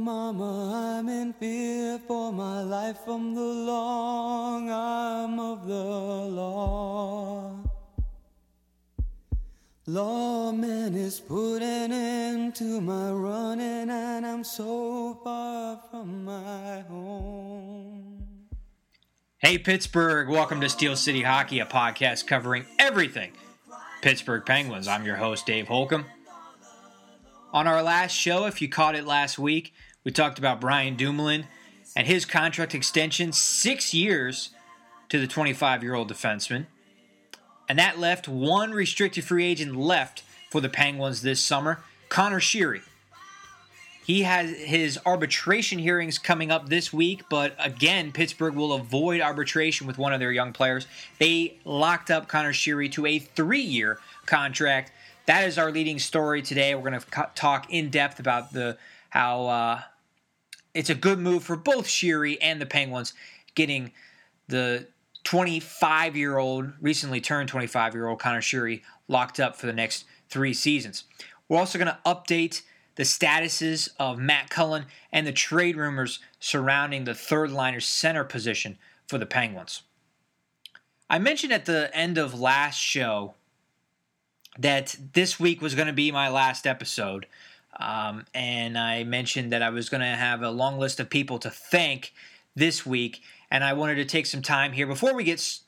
mama, I'm in fear for my life from the long arm of the law. Lawman is putting an end to my running, and I'm so far from my home. Hey, Pittsburgh, welcome to Steel City Hockey, a podcast covering everything Pittsburgh Penguins. I'm your host, Dave Holcomb. On our last show, if you caught it last week, we talked about Brian Dumoulin and his contract extension, six years to the 25 year old defenseman. And that left one restricted free agent left for the Penguins this summer Conor Sheary. He has his arbitration hearings coming up this week, but again, Pittsburgh will avoid arbitration with one of their young players. They locked up Conor Sheary to a three year contract that is our leading story today. We're going to talk in depth about the how uh, it's a good move for both Sheary and the Penguins getting the 25 year old, recently turned 25 year old Conor Sheary locked up for the next three seasons. We're also going to update the statuses of Matt Cullen and the trade rumors surrounding the third liner center position for the Penguins. I mentioned at the end of last show that this week was going to be my last episode. Um, and I mentioned that I was going to have a long list of people to thank this week. And I wanted to take some time here before we get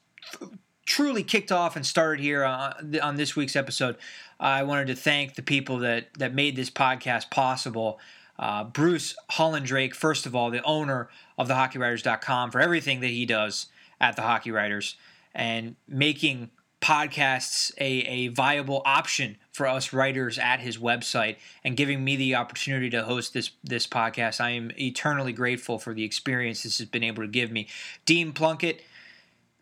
truly kicked off and started here on, on this week's episode. I wanted to thank the people that, that made this podcast possible. Uh, Bruce Hollendrake, first of all, the owner of thehockeywriters.com, for everything that he does at the Hockey Writers and making podcasts a, a viable option for us writers at his website and giving me the opportunity to host this this podcast. I am eternally grateful for the experience this has been able to give me. Dean Plunkett,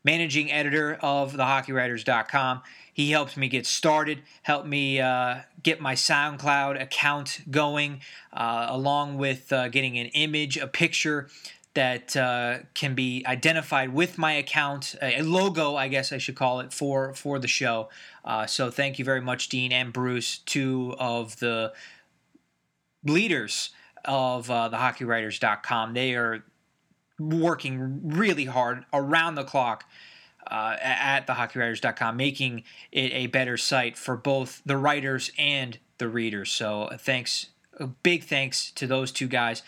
managing editor of thehockeywriters.com. He helped me get started, helped me uh, get my SoundCloud account going, uh, along with uh, getting an image, a picture that uh, can be identified with my account, a logo, I guess I should call it, for for the show. Uh, so thank you very much, Dean and Bruce, two of the leaders of uh, the HockeyWriters.com. They are working really hard around the clock. Uh, at thehockeywriters.com, making it a better site for both the writers and the readers. So, thanks, big thanks to those two guys.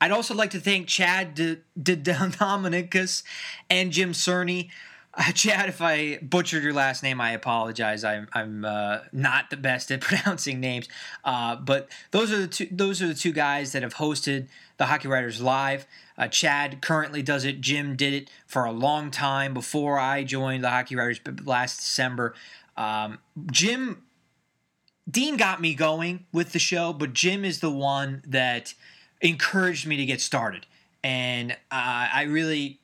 I'd also like to thank Chad De, De, Dominicus and Jim Cerny. Uh, Chad, if I butchered your last name, I apologize. I'm, I'm uh, not the best at pronouncing names, uh, but those are the two. Those are the two guys that have hosted the Hockey Writers Live. Uh, Chad currently does it. Jim did it for a long time before I joined the Hockey Writers last December. Um, Jim Dean got me going with the show, but Jim is the one that encouraged me to get started. And uh, I really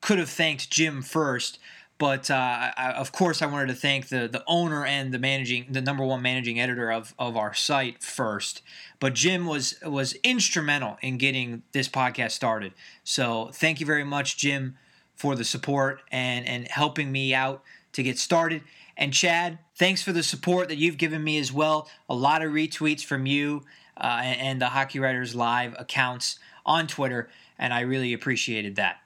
could have thanked Jim first, but uh, I, of course I wanted to thank the the owner and the managing the number one managing editor of, of our site first. But Jim was was instrumental in getting this podcast started. So thank you very much, Jim, for the support and and helping me out to get started. And Chad, thanks for the support that you've given me as well. A lot of retweets from you uh, and the Hockey Writers Live accounts on Twitter, and I really appreciated that.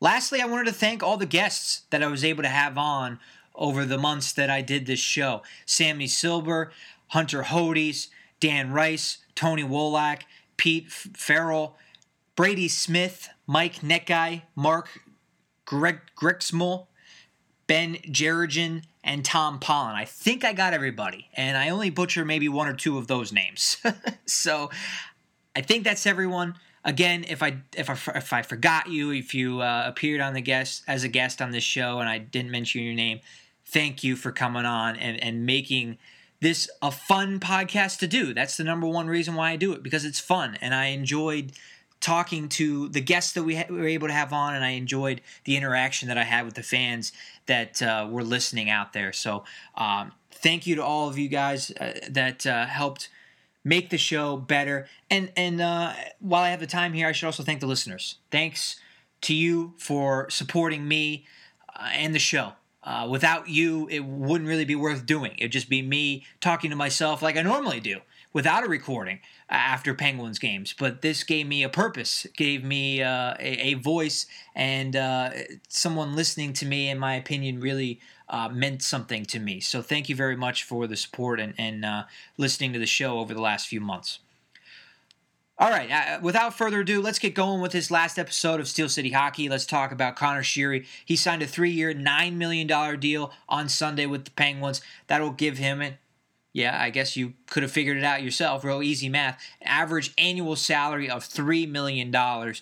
Lastly, I wanted to thank all the guests that I was able to have on over the months that I did this show Sammy Silver, Hunter Hodes, Dan Rice, Tony Wolak, Pete Farrell, Brady Smith, Mike Netguy, Mark Greg Grixmel, Ben Jerigen, and Tom Pollen. I think I got everybody, and I only butcher maybe one or two of those names. so I think that's everyone. Again, if I if I if I forgot you, if you uh, appeared on the guest as a guest on this show and I didn't mention your name, thank you for coming on and and making this a fun podcast to do. That's the number one reason why I do it because it's fun and I enjoyed talking to the guests that we, ha- we, were able to have on, and I enjoyed the interaction that I had with the fans that uh, were listening out there. So, um, thank you to all of you guys uh, that uh, helped make the show better. And and uh, while I have the time here, I should also thank the listeners. Thanks to you for supporting me uh, and the show. Uh, without you, it wouldn't really be worth doing. It'd just be me talking to myself like I normally do without a recording after Penguins games, but this gave me a purpose, gave me uh, a, a, voice, and uh, someone listening to me, in my opinion, really uh, meant something to me. So thank you very much for the support and, and uh, listening to the show over the last few months. All right, uh, without further ado, let's get going with this last episode of Steel City Hockey. Let's talk about Conor Sheary. He signed a three year, $9 million deal on Sunday with the Penguins. That'll give him, yeah, I guess you could have figured it out yourself, real easy math. Average annual salary of $3 million uh,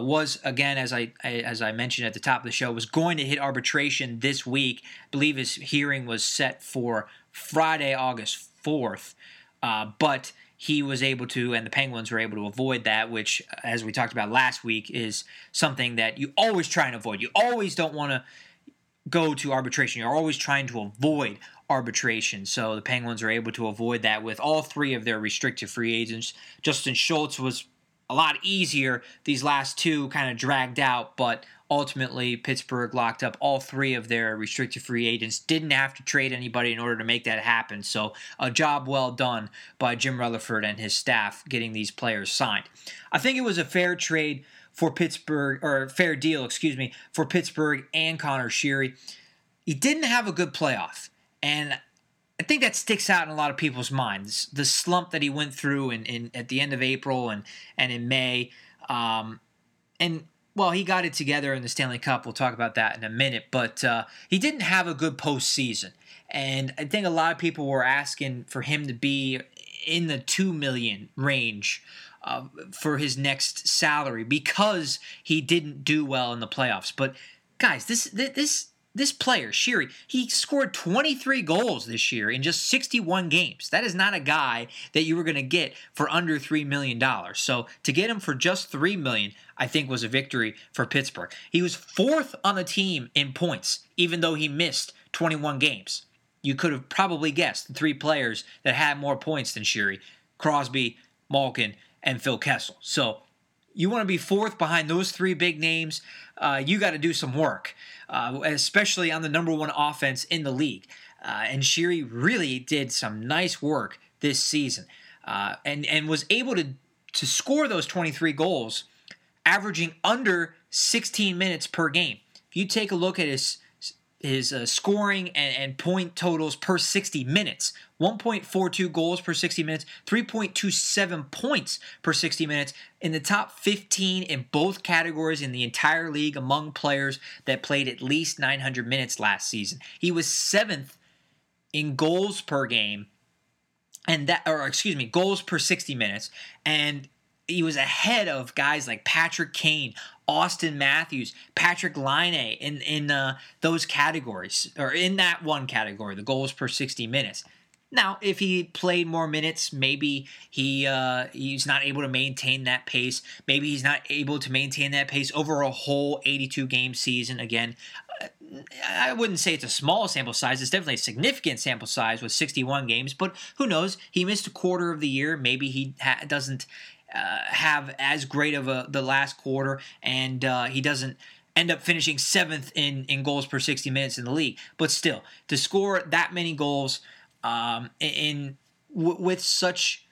was, again, as I, as I mentioned at the top of the show, was going to hit arbitration this week. I believe his hearing was set for Friday, August 4th. Uh, but he was able to, and the Penguins were able to avoid that, which, as we talked about last week, is something that you always try and avoid. You always don't want to go to arbitration. You're always trying to avoid arbitration. So the Penguins are able to avoid that with all three of their restricted free agents. Justin Schultz was a lot easier. These last two kind of dragged out, but ultimately Pittsburgh locked up all three of their restricted free agents. Didn't have to trade anybody in order to make that happen. So a job well done by Jim Rutherford and his staff getting these players signed. I think it was a fair trade for Pittsburgh, or fair deal, excuse me, for Pittsburgh and Conor Sheary. He didn't have a good playoff. And I think that sticks out in a lot of people's minds. The slump that he went through in, in at the end of April and and in May, um, and well, he got it together in the Stanley Cup. We'll talk about that in a minute. But uh, he didn't have a good postseason, and I think a lot of people were asking for him to be in the two million range. Uh, for his next salary because he didn't do well in the playoffs. But guys, this this this player, Sheary, he scored 23 goals this year in just 61 games. That is not a guy that you were going to get for under $3 million. So to get him for just 3 million, I think was a victory for Pittsburgh. He was fourth on the team in points, even though he missed 21 games. You could have probably guessed the three players that had more points than Sheary Crosby, Malkin, and Phil Kessel. So you want to be fourth behind those three big names, uh, you got to do some work, uh, especially on the number one offense in the league. Uh, and Sheary really did some nice work this season, uh, and and was able to to score those 23 goals, averaging under 16 minutes per game. If you take a look at his his uh, scoring and, and, point totals per 60 minutes. 1.42 goals per 60 minutes 3.27 points per 60 minutes in the top 15 in both categories in the entire league among players that played at least 900 minutes last season. He was seventh in goals per game and that or excuse me goals per 60 minutes. And he was ahead of guys like Patrick Kane, Auston Matthews, Patrik Laine in in uh, those categories or in that one category, the goals per 60 minutes. Now, if he played more minutes, maybe he uh, he's not able to maintain that pace. Maybe he's not able to maintain that pace over a whole 82 game season. Again, uh, I wouldn't say it's a small sample size. It's definitely a significant sample size with 61 games. But who knows? He missed a quarter of the year. Maybe he ha- doesn't uh, have as great of a the last quarter, and uh, he doesn't end up finishing seventh in in goals per 60 minutes in the league. But still, to score that many goals um, in w- with such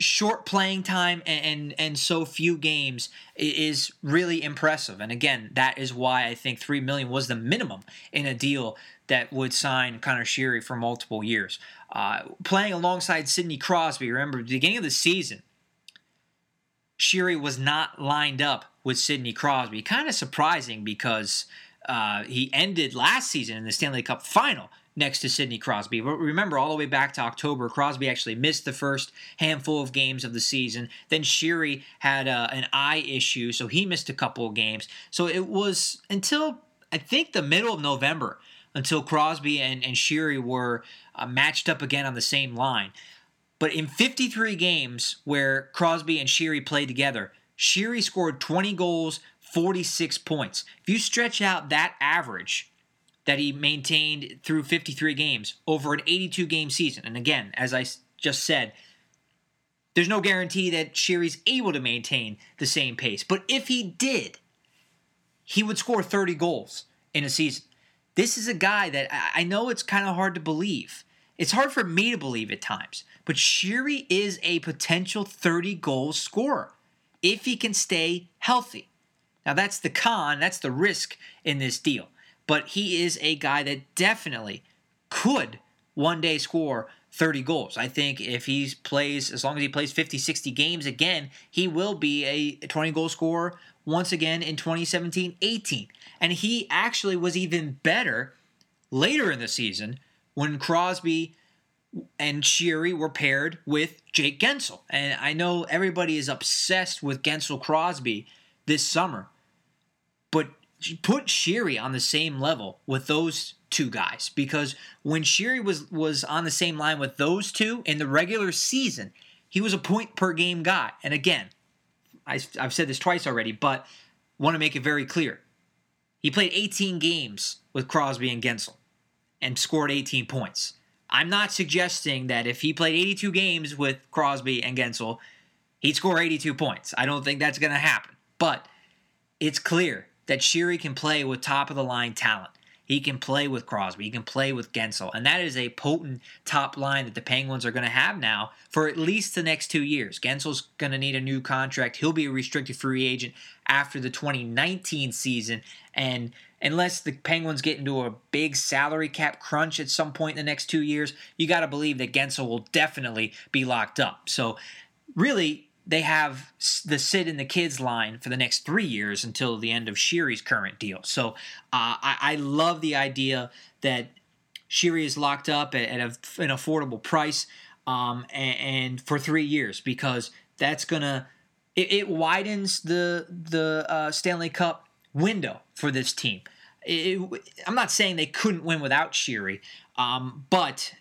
short playing time and, and, and so few games is really impressive. And again, that is why I think three million was the minimum in a deal that would sign Conor Sheary for multiple years. Uh, playing alongside Sidney Crosby, remember the beginning of the season Sheary was not lined up with Sidney Crosby. Kind of surprising because uh, he ended last season in the Stanley Cup final next to Sidney Crosby. But remember, all the way back to October, Crosby actually missed the first handful of games of the season. Then Sheary had uh, an eye issue, so he missed a couple of games. So it was until I think the middle of November until Crosby and, and Sheary were uh, matched up again on the same line. But in 53 games where Crosby and Sheary played together, Sheary scored 20 goals, 46 points. If you stretch out that average that he maintained through 53 games over an 82 game season, and again, as I just said, there's no guarantee that Sheary's able to maintain the same pace. But if he did, he would score 30 goals in a season. This is a guy that I know it's kind of hard to believe It's hard for me to believe at times, but Sheary is a potential 30 goal scorer if he can stay healthy. Now, that's the con, that's the risk in this deal. But he is a guy that definitely could one day score 30 goals. I think if he plays, as long as he plays 50, 60 games again, he will be a 20 goal scorer once again in 2017 18. And he actually was even better later in the season when Crosby and Sheary were paired with Jake Guentzel. And I know everybody is obsessed with Guentzel Crosby this summer, but put Sheary on the same level with those two guys because when Sheary was was on the same line with those two in the regular season, he was a point per game guy. And again, I, I've said this twice already, but want to make it very clear. He played 18 games with Crosby and Guentzel and scored 18 points. I'm not suggesting that if he played 82 games with Crosby and Guentzel, he'd score 82 points. I don't think that's going to happen. But it's clear that Sheary can play with top of the line talent. He can play with Crosby. He can play with Guentzel. And that is a potent top line that the Penguins are going to have now for at least the next two years. Guentzel's going to need a new contract. He'll be a restricted free agent after the 2019 season. And unless the Penguins get into a big salary cap crunch at some point in the next two years, you got to believe that Guentzel will definitely be locked up. So, really, they have the Sid and the kids line for the next three years until the end of Sheary's current deal. So uh, I, I, love the idea that Sheary is locked up at, at a, an affordable price um, and, and, for three years because that's gonna it, it widens the the uh, Stanley Cup window for this team. It, I'm not saying they couldn't win without Sheary, um, but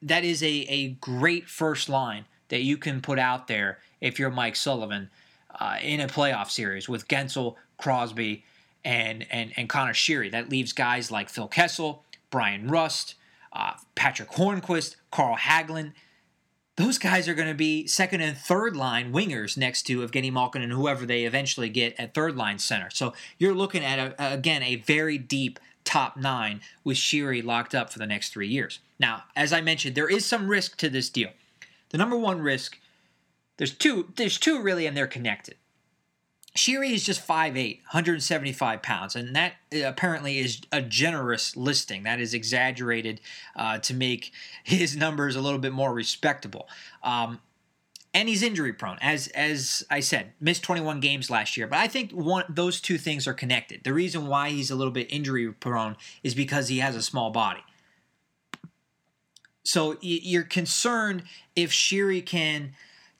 that is a, a great first line that you can put out there if you're Mike Sullivan uh, in a playoff series with Guentzel, Crosby, and and and Conor Sheary. That leaves guys like Phil Kessel, Bryan Rust, uh, Patric Hornqvist, Carl Hagelin. Those guys are going to be second and third line wingers next to Evgeny Malkin and whoever they eventually get at third line center. So you're looking at a, again a very deep top nine with Sheary locked up for the next three years. Now, as I mentioned, there is some risk to this deal. The number one risk, there's two, there's two really, and they're connected. Sheary is just 5'8, 175 pounds, and that uh, apparently is a generous listing. That is exaggerated uh, to make his numbers a little bit more respectable. Um, and he's injury prone, as as I said, missed 21 games last year. But I think one those two things are connected. The reason why he's a little bit injury prone is because he has a small body. So you're concerned if Sheary can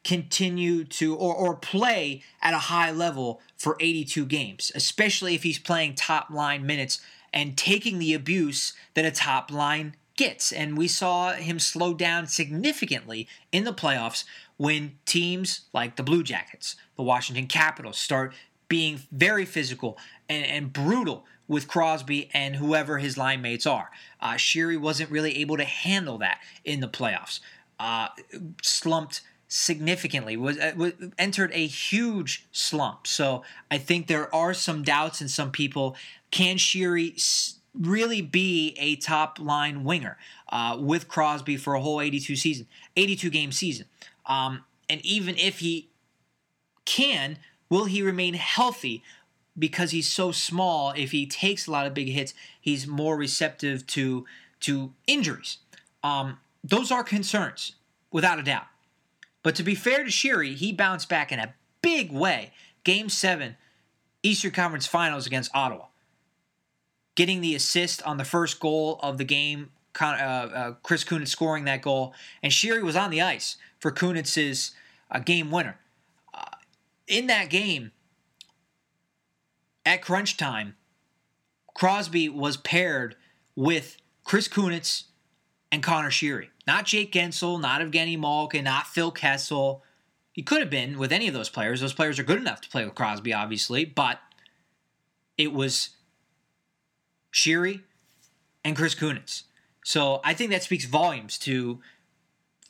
continue to or, or play at a high level for 82 games, especially if he's playing top line minutes and taking the abuse that a top line gets. And we saw him slow down significantly in the playoffs when teams like the Blue Jackets, the Washington Capitals start being very physical and, and brutal with Crosby and whoever his line mates are. Uh, Sheary wasn't really able to handle that in the playoffs. Uh, slumped significantly was, uh, was, entered a huge slump. So I think there are some doubts in some people. Can Sheary really be a top line winger uh, with Crosby for a whole 82 season, 82 game season? Um, and even if he can, will he remain healthy because he's so small, if he takes a lot of big hits, he's more receptive to to injuries. Um, those are concerns, without a doubt. But to be fair to Sheary, he bounced back in a big way. Game seven, Eastern Conference Finals against Ottawa, getting the assist on the first goal of the game. Uh, uh, Chris Kunitz scoring that goal, and Sheary was on the ice for Kunitz's uh, game winner. Uh, in that game, at crunch time, Crosby was paired with Chris Kunitz and Conor Sheary. Not Jake Guentzel, not Evgeny Malkin, not Phil Kessel. He could have been with any of those players. Those players are good enough to play with Crosby, obviously, but it was Sheary and Chris Kunitz. So I think that speaks volumes to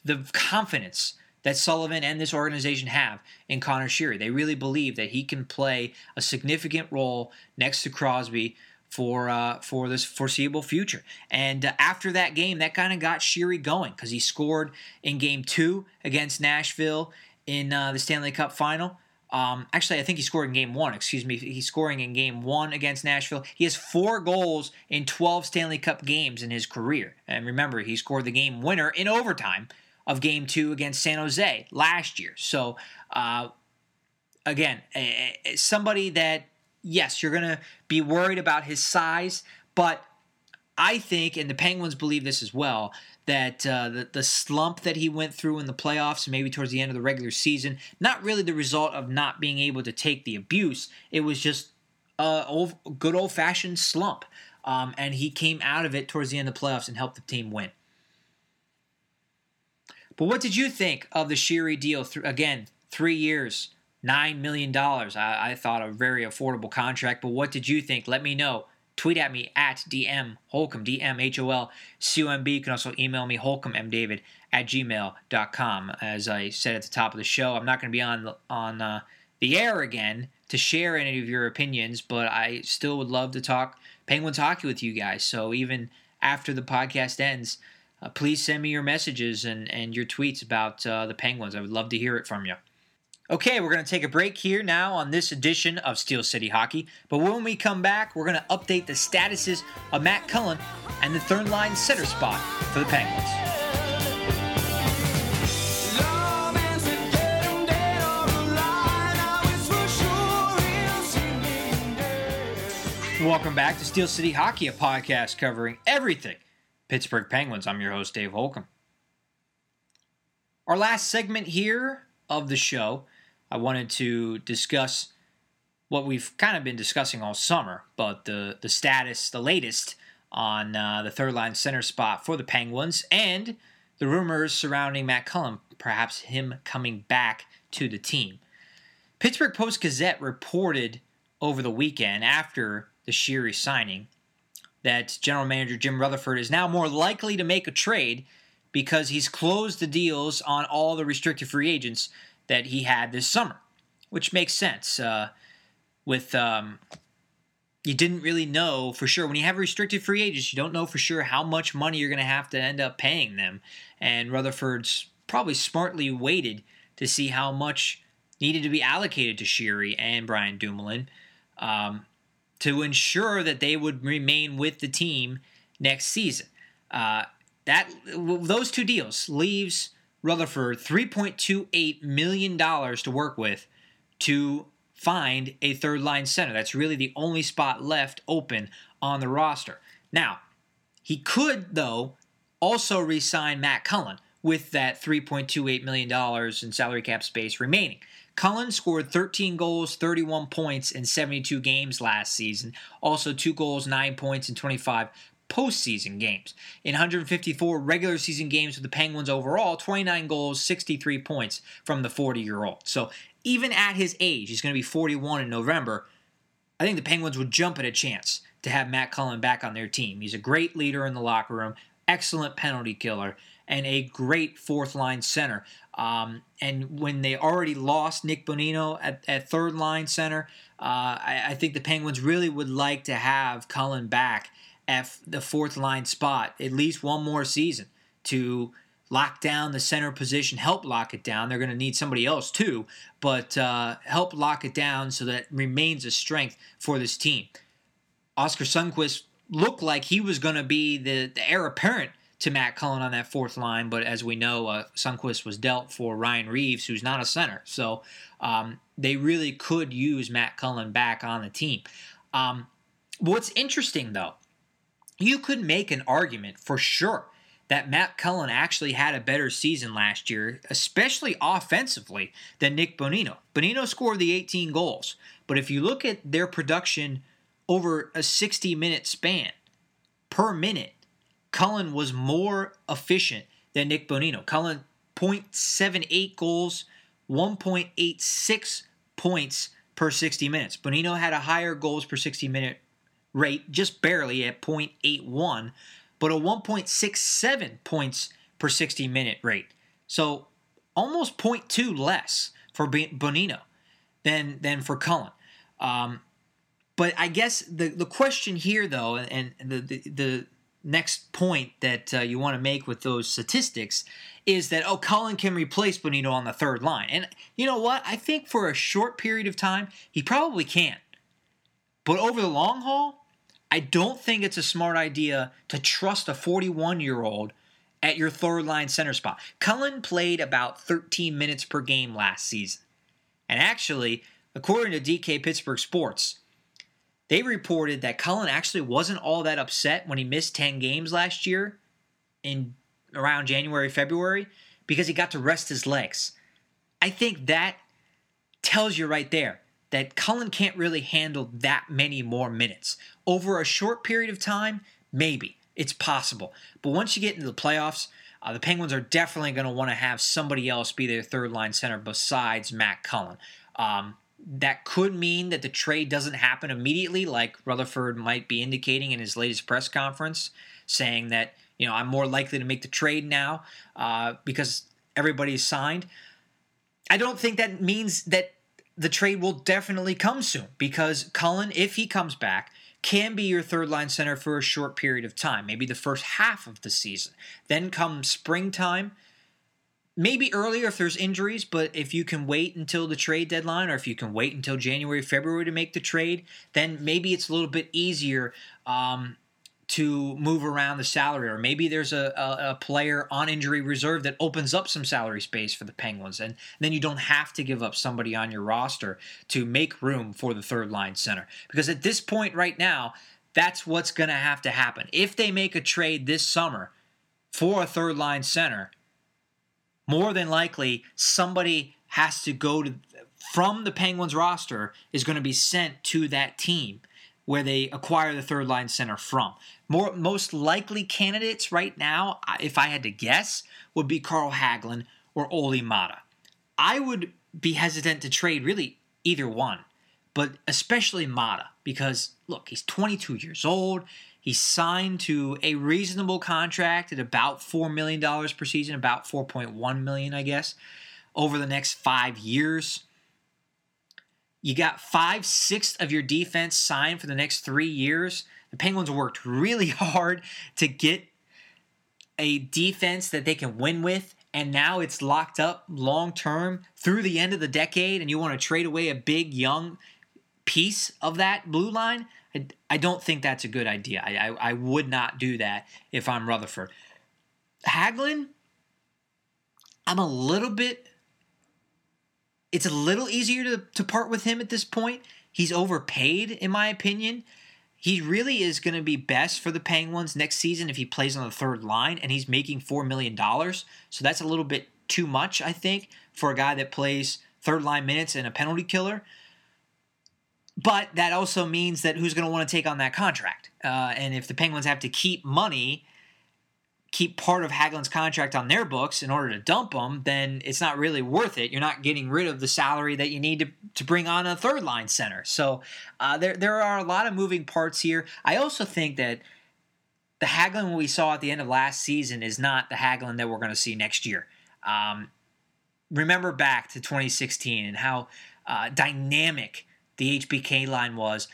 the confidence that Sullivan and this organization have in Conor Sheary. They really believe that he can play a significant role next to Crosby for uh, for this foreseeable future. And uh, after that game, that kind of got Sheary going because he scored in Game Two against Nashville in uh, the Stanley Cup Final. Um, actually, I think he scored in game one. Excuse me. He's scoring in game one against Nashville. He has four goals in 12 Stanley Cup games in his career. And remember, he scored the game winner in overtime of game two against San Jose last year. So, uh, again, somebody that, yes, you're going to be worried about his size, but I think, and the Penguins believe this as well, that uh, the, the slump that he went through in the playoffs and maybe towards the end of the regular season, not really the result of not being able to take the abuse. It was just a old, good old fashioned slump. Um, and he came out of it towards the end of the playoffs and helped the team win. But what did you think of the Sheary deal? Th- again, three years, $9 million. I, I thought a very affordable contract, but what did you think? Let me know tweet at me at DM Holcomb, DM H O L C O M B. You can also email me, holcombmdavid at gmail.com. As I said at the top of the show, I'm not going to be on, on uh, the air again to share any of your opinions, but I still would love to talk Penguins hockey with you guys. So even after the podcast ends, uh, please send me your messages and, and your tweets about uh, the Penguins. I would love to hear it from you. Okay, we're going to take a break here now on this edition of Steel City Hockey. But when we come back, we're going to update the statuses of Matt Cullen and the third line center spot for the Penguins. Welcome back to Steel City Hockey, a podcast covering everything Pittsburgh Penguins. I'm your host, Dave Holcomb. Our last segment here of the show I wanted to discuss what we've kind of been discussing all summer, but the the status, the latest on uh, the third line center spot for the Penguins, and the rumors surrounding Matt Cullen, perhaps him coming back to the team. Pittsburgh Post Gazette reported over the weekend after the Sheary signing that general manager Jim Rutherford is now more likely to make a trade because he's closed the deals on all the restricted free agents that he had this summer, which makes sense. Uh, with um, you didn't really know for sure when you have restricted free agents, you don't know for sure how much money you're going to have to end up paying them. And Rutherford's probably smartly waited to see how much needed to be allocated to Sheary and Brian Dumoulin um, to ensure that they would remain with the team next season. Uh, that those two deals leaves Rutherford $3.28 million to work with to find a third line center. That's really the only spot left open on the roster. Now, he could, though, also re sign Matt Cullen with that $3.28 million in salary cap space remaining. Cullen scored 13 goals, 31 points in 72 games last season. Also, two goals, nine points in 25 postseason games. In 154 regular season games with the Penguins overall, 29 goals, 63 points from the 40 year old. So even at his age, he's going to be 41 in November. I think the Penguins would jump at a chance to have Matt Cullen back on their team. He's a great leader in the locker room, excellent penalty killer, and a great fourth line center. Um, and when they already lost Nick Bonino at, at third line center, uh, I, I, think the Penguins really would like to have Cullen back at the fourth line spot at least one more season to lock down the center position, help lock it down. They're going to need somebody else too, but uh, help lock it down so that remains a strength for this team. Oskar Sundqvist looked like he was going to be the, the heir apparent to Matt Cullen on that fourth line, but as we know, uh, was dealt for Ryan Reaves, who's not a center. So um, they really could use Matt Cullen back on the team. Um, what's interesting, though, you could make an argument for sure that Matt Cullen actually had a better season last year, especially offensively, than Nick Bonino. Bonino scored the 18 goals, but if you look at their production over a 60 minute span per minute, Cullen was more efficient than Nick Bonino. Cullen 0.78 goals, 1.86 points per 60 minutes. Bonino had a higher goals per 60 minute rate, just barely at 0.81, but a 1.67 points per 60 minute rate. So almost 0.2 less for Bonino than than for Cullen. Um, But I guess the the question here, though, and the the, the next point that uh, you want to make with those statistics is that oh Cullen can replace Bonino on the third line. And you know what? I think for a short period of time he probably can. But over the long haul, I don't think it's a smart idea to trust a 41-year-old at your third line center spot. Cullen played about 13 minutes per game last season. And actually, according to DK Pittsburgh Sports, they reported that Cullen actually wasn't all that upset when he missed 10 games last year in around January, February, because he got to rest his legs. I think that tells you right there that Cullen can't really handle that many more minutes. Over a short period of time, maybe. It's possible. But once you get into the playoffs, uh, the Penguins are definitely going to want to have somebody else be their third line center besides Matt Cullen. Um, that could mean that the trade doesn't happen immediately, like Rutherford might be indicating in his latest press conference, saying that you know, I'm more likely to make the trade now uh, because everybody's signed. I don't think that means that the trade will definitely come soon because Cullen, if he comes back, can be your third line center for a short period of time, maybe the first half of the season. Then come springtime, maybe earlier if there's injuries, but if you can wait until the trade deadline or if you can wait until January, February to make the trade, then maybe it's a little bit easier um, to move around the salary, or maybe there's a, a, a, player on injury reserve that opens up some salary space for the Penguins, and then you don't have to give up somebody on your roster to make room for the third line center. Because at this point right now, that's what's going to have to happen. If they make a trade this summer for a third line center, more than likely somebody has to go to from the Penguins roster is going to be sent to that team where they acquire the third line center from. More most likely candidates right now, if I had to guess, would be Carl Hagelin or Olli Maatta. I would be hesitant to trade really either one, but especially Maatta because look, he's 22 years old. He's signed to a reasonable contract at about $4 million per season, about 4.1 million, I guess, over the next five years. You got five sixths of your defense signed for the next three years. The Penguins worked really hard to get a defense that they can win with, and now it's locked up long term through the end of the decade, and you want to trade away a big young piece of that blue line. I, I don't think that's a good idea. I, I, I would not do that if I'm Rutherford. Hagelin, I'm a little bit it's a little easier to, to part with him at this point. He's overpaid, in my opinion. He really is going to be best for the Penguins next season if he plays on the third line, and he's making $4 million. So that's a little bit too much, I think, for a guy that plays third line minutes and a penalty killer. But that also means that who's going to want to take on that contract? Uh, and if the Penguins have to keep money keep part of Hagelin's contract on their books in order to dump him, then it's not really worth it. You're not getting rid of the salary that you need to, to bring on a third line center. So uh, there, there are a lot of moving parts here. I also think that the Hagelin we saw at the end of last season is not the Hagelin that we're going to see next year. Um, remember back to 2016 and how uh, dynamic the HBK line was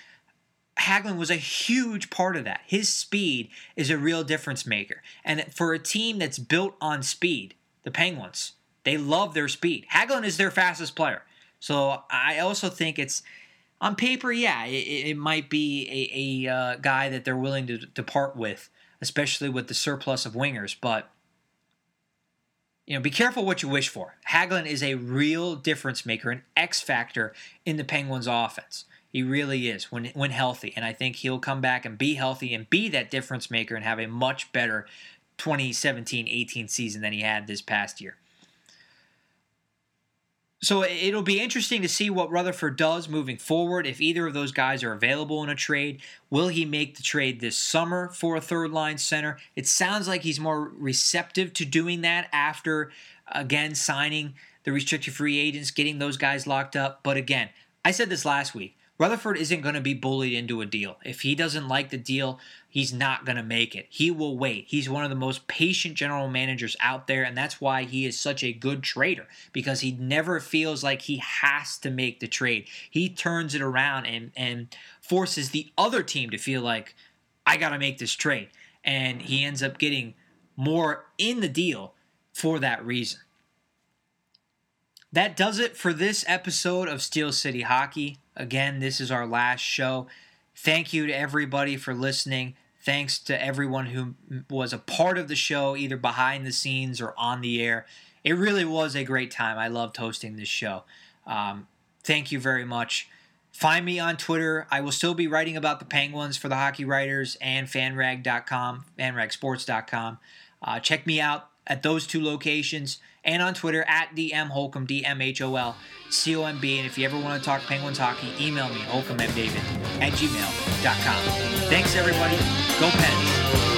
Hagelin was a huge part of that. His speed is a real difference maker. And for a team that's built on speed, the Penguins, they love their speed. Hagelin is their fastest player. So I also think it's on paper, yeah, it, it might be a, a uh, guy that they're willing to, to part with, especially with the surplus of wingers. But you know, be careful what you wish for. Hagelin is a real difference maker, an X factor in the Penguins' offense. He really is when when healthy, and I think he'll come back and be healthy and be that difference maker and have a much better 2017-18 season than he had this past year. So it'll be interesting to see what Rutherford does moving forward. If either of those guys are available in a trade, will he make the trade this summer for a third line center? It sounds like he's more receptive to doing that after, again, signing the restricted free agents, getting those guys locked up. But again, I said this last week Rutherford isn't going to be bullied into a deal. If he doesn't like the deal, he's not going to make it. He will wait. He's one of the most patient general managers out there, and that's why he is such a good trader because he never feels like he has to make the trade. He turns it around and, and forces the other team to feel like, I got to make this trade. And he ends up getting more in the deal for that reason. That does it for this episode of Steel City Hockey. Again, this is our last show. Thank you to everybody for listening. Thanks to everyone who was a part of the show, either behind the scenes or on the air. It really was a great time. I loved hosting this show. Um, thank you very much. Find me on Twitter. I will still be writing about the Penguins for the Hockey Writers and fanrag.com, fanragsports.com. Uh, check me out at those two locations and on Twitter at DM Holcomb, D M H O L C O M B. And if you ever want to talk Penguins hockey, email me, holcombmdavid at gmail.com. Thanks, everybody. Go Pens.